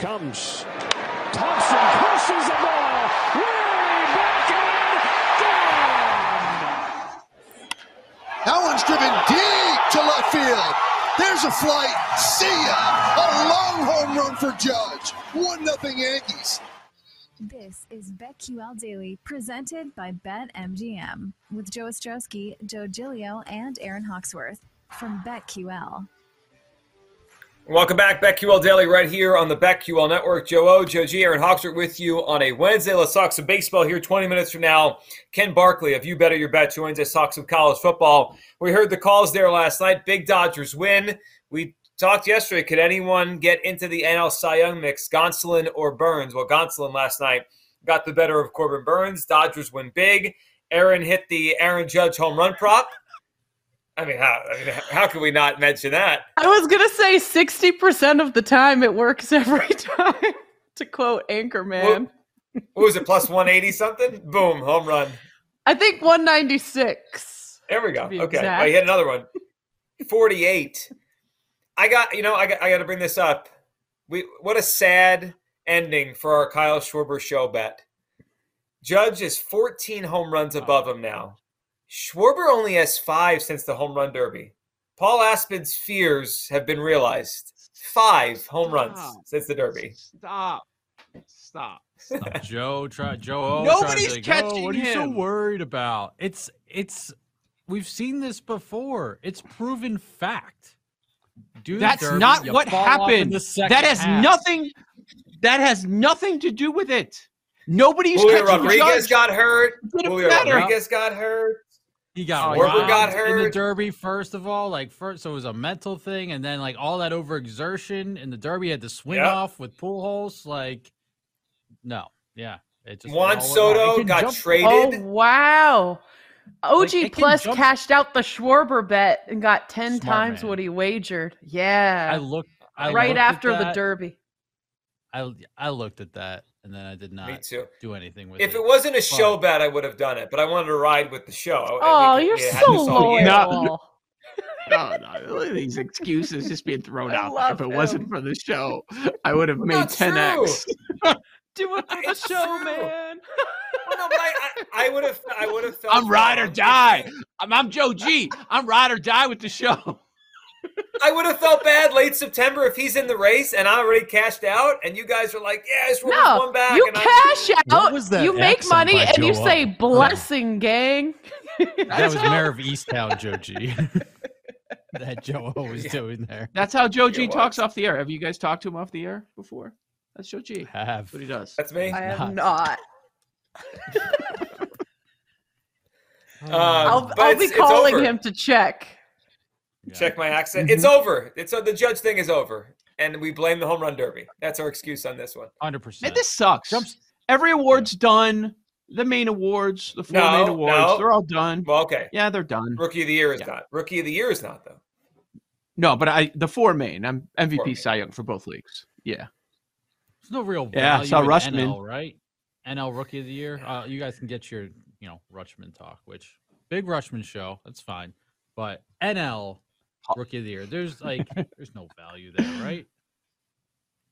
comes. Thompson pushes the ball way back and gone. That one's driven deep to left field. There's a flight. See ya. A long home run for Judge. One nothing Yankees. This is BetQL Daily, presented by BetMGM, with Joe Ostrowski, Joe Gilio, and Aaron Hawksworth from BetQL. Welcome back, BetQL Daily, right here on the BetQL Network. Joe O, Joe G, Aaron Hawksworth with you on a Wednesday. Let's talk some baseball here 20 minutes from now. Ken Barkley of You Better Your Bet joins us, talk some college football. We heard the calls there last night. Big Dodgers win. We talked yesterday. Could anyone get into the NL Cy Young mix, Gonsolin or Burnes? Well, Gonsolin last night got the better of Corbin Burnes. Dodgers win big. Aaron hit the Aaron Judge home run prop. I mean, how, I mean, how can we not mention that? I was gonna say sixty percent of the time it works every time. to quote Anchorman, what, what was it? Plus one eighty something? Boom, home run. I think one ninety six. There we go. Okay, I hit another one. Forty eight. I got you know I got I got to bring this up. We what a sad ending for our Kyle Schwarber show bet. Judge is 14 home runs above him now. Schwarber only has five since the home run derby. Paul Aspen's fears have been realized. Five home Stop. runs since the derby. Stop. Stop. Stop. Joe try Joe. Nobody's to, catching oh, What are you him. so worried about? It's it's we've seen this before. It's proven fact. Dude, That's Derby, not what happened. That has half. nothing. That has nothing to do with it. Nobody's Julio Rodriguez got hurt. Julio Rodriguez got hurt. He got oh, got hurt in the Derby first of all. Like first, so it was a mental thing, and then like all that overexertion in the Derby had to swing yep. off with Pujols. Like, no, yeah, it just Juan Soto got jump. traded. Oh wow! OG like, Plus cashed out the Schwarber bet and got ten Smart times man. what he wagered. Yeah, I looked I right looked after the Derby. I I looked at that and then I did not Me too. do anything with if it. If it wasn't a show but, bet, I would have done it, but I wanted to ride with the show. Oh, you're so loyal. No, no, these excuses just being thrown out there. If it him. wasn't for the show, I would have made 10x. do it for the show, true. man no, I, I, I would have, I would have felt. I'm ride or die. I'm, I'm Joe G. I'm ride or die with the show. I would have felt bad late September if he's in the race and I already cashed out, and you guys are like, "Yeah, it's no, one back." You cash out, Was that you make money, and Joe you say "blessing, gang." that was Mare of Easttown, Joe G. that Joe was yeah. doing there. That's how Joe G talks off the air. Have you guys talked to him off the air before? That's Joe G. I have. That's what he does. That's me. I have not. um, I'll, I'll be calling him to check. Check my accent. Mm-hmm. It's over. It's uh, the judge thing is over, and we blame the home run derby. That's our excuse on this one. Hundred percent. This sucks. Jumps. Every award's done. The main awards, the four no, main awards, no. they're all done. Well, okay. Yeah, they're done. Rookie of the year is yeah. not. Rookie of the year is not though. No, but I the four main. I'm MVP Cy Young for both leagues. Yeah. There's no real value. yeah. Saw Rutschman, NL, right? NL Rookie of the Year. Uh, you guys can get your you know Rutschman talk, which big Rutschman show. That's fine, but NL Rookie of the Year. There's like there's no value there, right?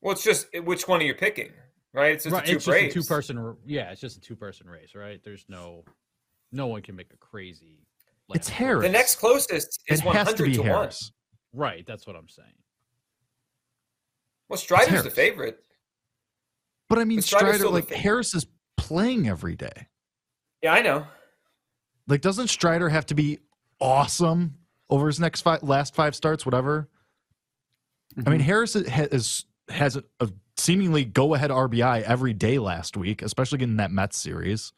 Well, it's just which one are you picking, right? It's just right, a two it's just a two person. Yeah, it's just a two person race, right? There's no, no one can make a crazy. It's Harris. The next closest is one hundred to, one. Right, that's what I'm saying. Well, Strider's the favorite. But I mean, Strider, like Harris is playing every day. Yeah, I know. Like, doesn't Strider have to be awesome over his next five, last five starts, whatever? Mm-hmm. I mean, mm-hmm. Harris has has a, a seemingly go ahead RBI every day last week, especially getting that Mets series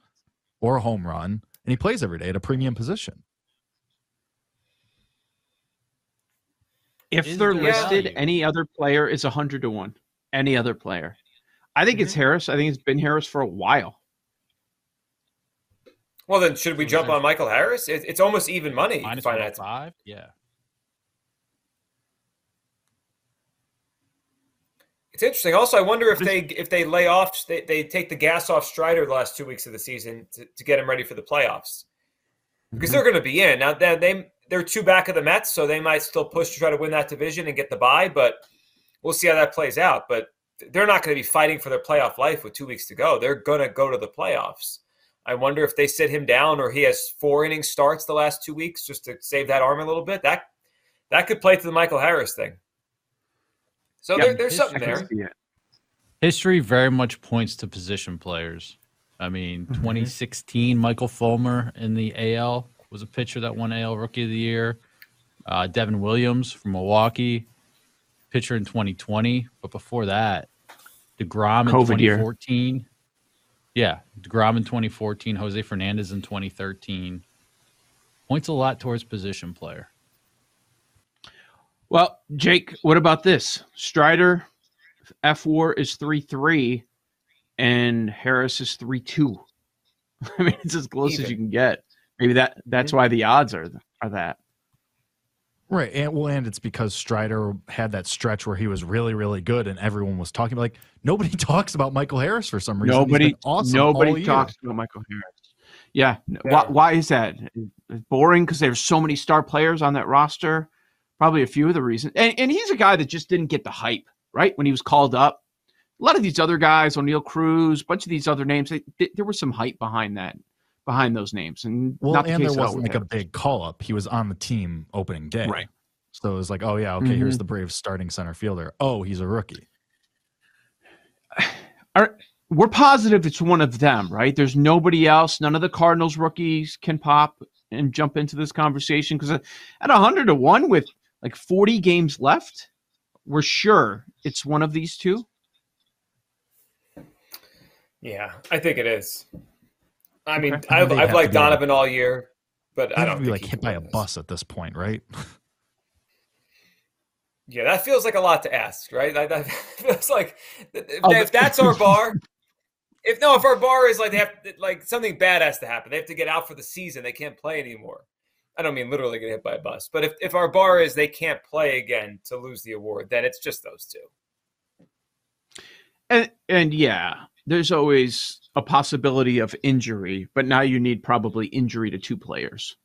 or a home run, and he plays every day at a premium position. If is they're listed, value? any other player is a hundred to one. Any other player. I think mm-hmm. it's Harris. I think it's been Harris for a while. Well, then should we jump on Michael Harris? it's almost even money. Minus five. Yeah. It's interesting. Also, I wonder if they if they lay off, they, they take the gas off Strider the last two weeks of the season to, to get him ready for the playoffs because mm-hmm. they're going to be in now. They, they they're two back of the Mets, so they might still push to try to win that division and get the bye. But we'll see how that plays out. But they're not going to be fighting for their playoff life with two weeks to go. They're going to go to the playoffs. I wonder if they sit him down or he has four inning starts the last two weeks just to save that arm a little bit. That that could play to the Michael Harris thing. So there, there's something there. History very much points to position players. I mean, mm-hmm. 2016, Michael Fulmer in the AL was a pitcher that won AL Rookie of the Year. Uh, Devin Williams from Milwaukee, pitcher in 2020. But before that, DeGrom in COVID 2014. Year. Yeah, DeGrom in 2014, Jose Fernandez in 2013. Points a lot towards position player. Well, Jake, what about this? Strider fWAR is 3 3 and Harris is 3 2. I mean, it's as close Even. as you can get. Maybe that that's why the odds are are that. Right. And well, and it's because Strider had that stretch where he was really, really good and everyone was talking about like nobody talks about Michael Harris for some reason. Nobody awesome nobody talks about Michael Harris. Yeah. yeah. Why, why is that? It's boring because there's so many star players on that roster. Probably a few of the reasons. And, and he's a guy that just didn't get the hype, right? When he was called up. A lot of these other guys, Oneil Cruz, a bunch of these other names, they, they, there was some hype behind that behind those names. And well, the and there wasn't like a big call up. He was on the team opening day, right? So it was like, oh yeah, okay, mm-hmm. here's the Braves starting center fielder. Oh, he's a rookie. Are, we're positive it's one of them, right? There's nobody else. None of the Cardinals rookies can pop and jump into this conversation because at 100 to 1 with like 40 games left, we're sure it's one of these two. Yeah, I think it is. I mean, okay. I've, I've liked Donovan all year, but I don't be like hit by a bus at this point, right? yeah, that feels like a lot to ask, right? That, that feels like if, oh, if that's our bar. If no, if our bar is like they have like something bad has to happen, they have to get out for the season. They can't play anymore. I don't mean literally get hit by a bus, but if, if our bar is they can't play again to lose the award, then it's just those two. And and yeah, there's always a possibility of injury, but now you need probably injury to two players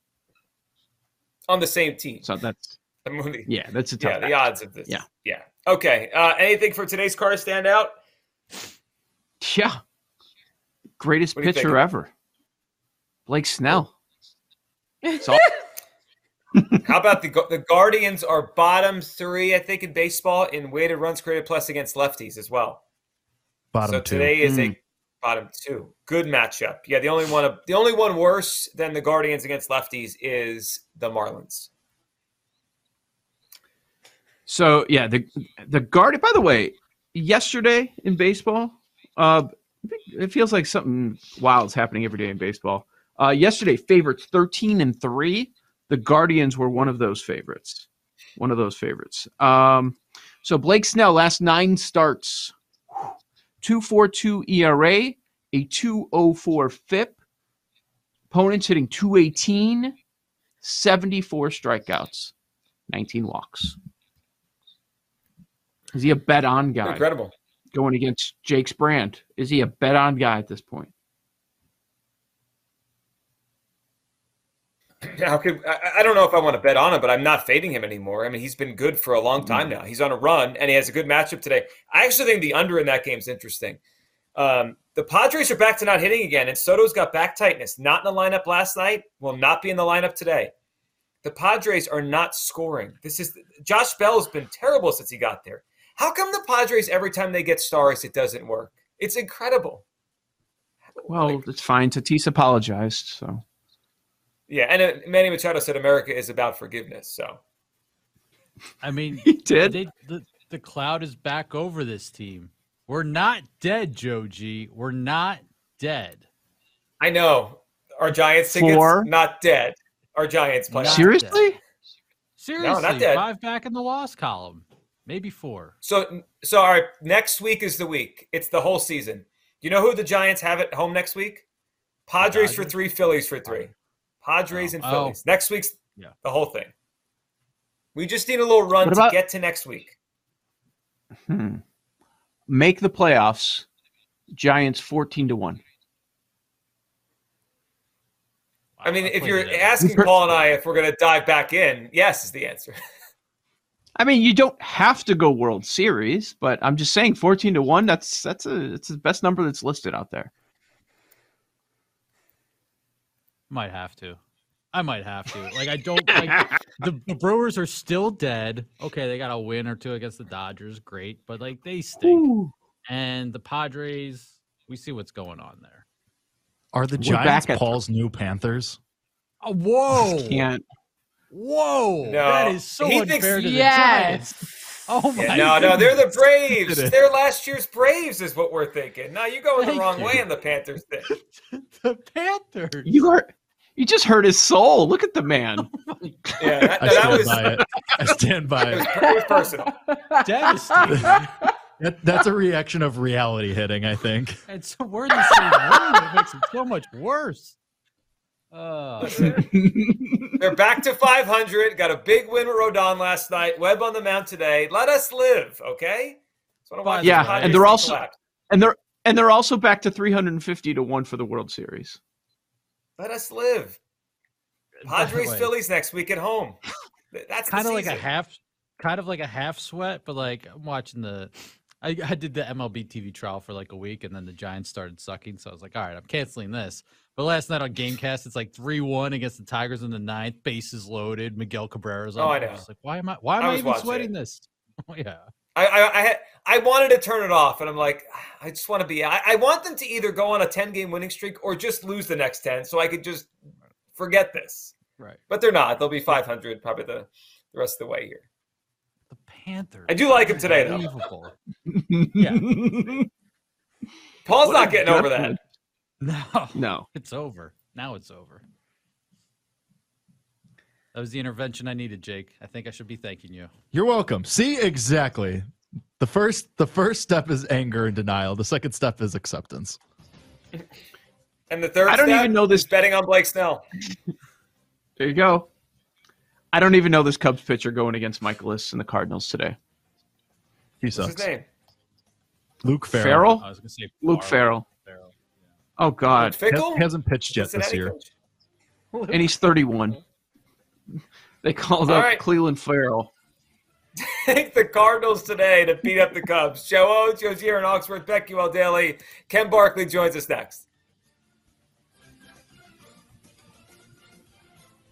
on the same team. So that's the movie. yeah, that's a tough. Yeah, the odds of this. Yeah, yeah. Okay. Uh, anything for today's card stand out? Yeah, greatest pitcher ever, Blake Snell. All- How about the the Guardians are bottom three, I think, in baseball in weighted runs created plus against lefties as well. Bottom so two. today is mm. a bottom two. Good matchup. Yeah, the only one the only one worse than the Guardians against lefties is the Marlins. So yeah, the the guard. By the way, yesterday in baseball, uh, it feels like something wild is happening every day in baseball. Uh, yesterday, favorites thirteen and three. The Guardians were one of those favorites. One of those favorites. Um, so Blake Snell, last nine starts, 242 ERA, a 204 FIP. Opponents hitting 218, 74 strikeouts, 19 walks. Is he a bet on guy? Incredible. Going against Jake's brand. Is he a bet on guy at this point? How could I, I, don't know if I want to bet on him, but I'm not fading him anymore. I mean, he's been good for a long time now. He's on a run, and he has a good matchup today. I actually think the under in that game is interesting. Um, the Padres are back to not hitting again, and Soto's got back tightness. Not in the lineup last night. Will not be in the lineup today. The Padres are not scoring. This is Josh Bell has been terrible since he got there. How come the Padres every time they get stars it doesn't work? It's incredible. Well, like, it's fine. Tatis apologized, so yeah, and uh, Manny Machado said America is about forgiveness. So, I mean, he did. They, the, the cloud is back over this team. We're not dead, Joe G. We're not dead. I know. Our Giants tickets Four. not dead. Our Giants play. Seriously? Dead. Seriously, no, not dead. Five back in the loss column. Maybe four. So, so all right. Next week is the week. It's the whole season. You know who the Giants have at home next week? Padres for three, Phillies for three. Padres oh, and Phillies. Oh. Next week's yeah. the whole thing. We just need a little run about, to get to next week. Hmm. Make the playoffs. Giants fourteen to one. I mean, if you're asking Paul and I if we're going to dive back in, yes is the answer. I mean, you don't have to go World Series, but I'm just saying, fourteen to one. That's that's a it's the best number that's listed out there. Might have to. I might have to. Like I don't like the, the Brewers are still dead. Okay, they got a win or two against the Dodgers, great, but like they stink. Ooh. And the Padres, we see what's going on there. Are the We're Giants back at- Paul's new Panthers? Oh, whoa! Can't. Whoa! No, that is so he unfair thinks- to the Yes. Giants. Oh my! Yeah, no, no, they're the Braves. They're last year's Braves, is what we're thinking. No, you're going the wrong you. way in the Panthers thing. the Panthers. You are. You just hurt his soul. Look at the man. Oh yeah, that, I that stand was, by it. I stand by it it. it was personal. devastating. That- That's a reaction of reality hitting, I think. and so we're in the same room. It makes it so much worse. Uh, They're back to 500. Got a big win with Rodon last night. Webb on the mound today. Let us live, okay? Watch Yeah, the and they're also- collapse. and they're and they're also back to 350 to one for the World Series. Let us live. Padres, way- Phillies next week at home. That's kind of like a half, kind of like a half sweat, but like I'm watching the. I, I did the MLB TV trial for like a week, and then the Giants started sucking. So I was like, all right, I'm canceling this. But last night on GameCast, it's like three one against the Tigers in the ninth, bases loaded. Miguel Cabrera's oh, on. Oh, I know. just like, why am I? Why am I I, even sweating it. this? Oh, yeah. I, I, I, had, I wanted to turn it off, and I'm like, ah, I just want to be. I, I want them to either go on a 10 game winning streak or just lose the next 10, so I could just forget this. Right. But they're not. They'll be 500 probably the, the rest of the way here. The Panthers. I do like him today, though. Yeah. Paul's What not getting over that. No, No. it's over. Now it's over. That was the intervention I needed, Jake. I think I should be thanking you. You're welcome. See, exactly. The first the first step is anger and denial. The second step is acceptance. And the third I don't step even know this- is betting on Blake Snell. There you go. I don't even know this Cubs pitcher going against Mikolas and the Cardinals today. He What's his name? Luke Farrell, Farrell? I was going to say Luke Farrell. Farrell. Oh God, Fickle? Has, hasn't pitched yet this year. coach? and he's 31. They called All up right. Cleveland Farrell. Take the Cardinals today to beat up the Cubs. Joe O, Joe Gier, and Oxford, BetQL Daily. Ken Barkley joins us next.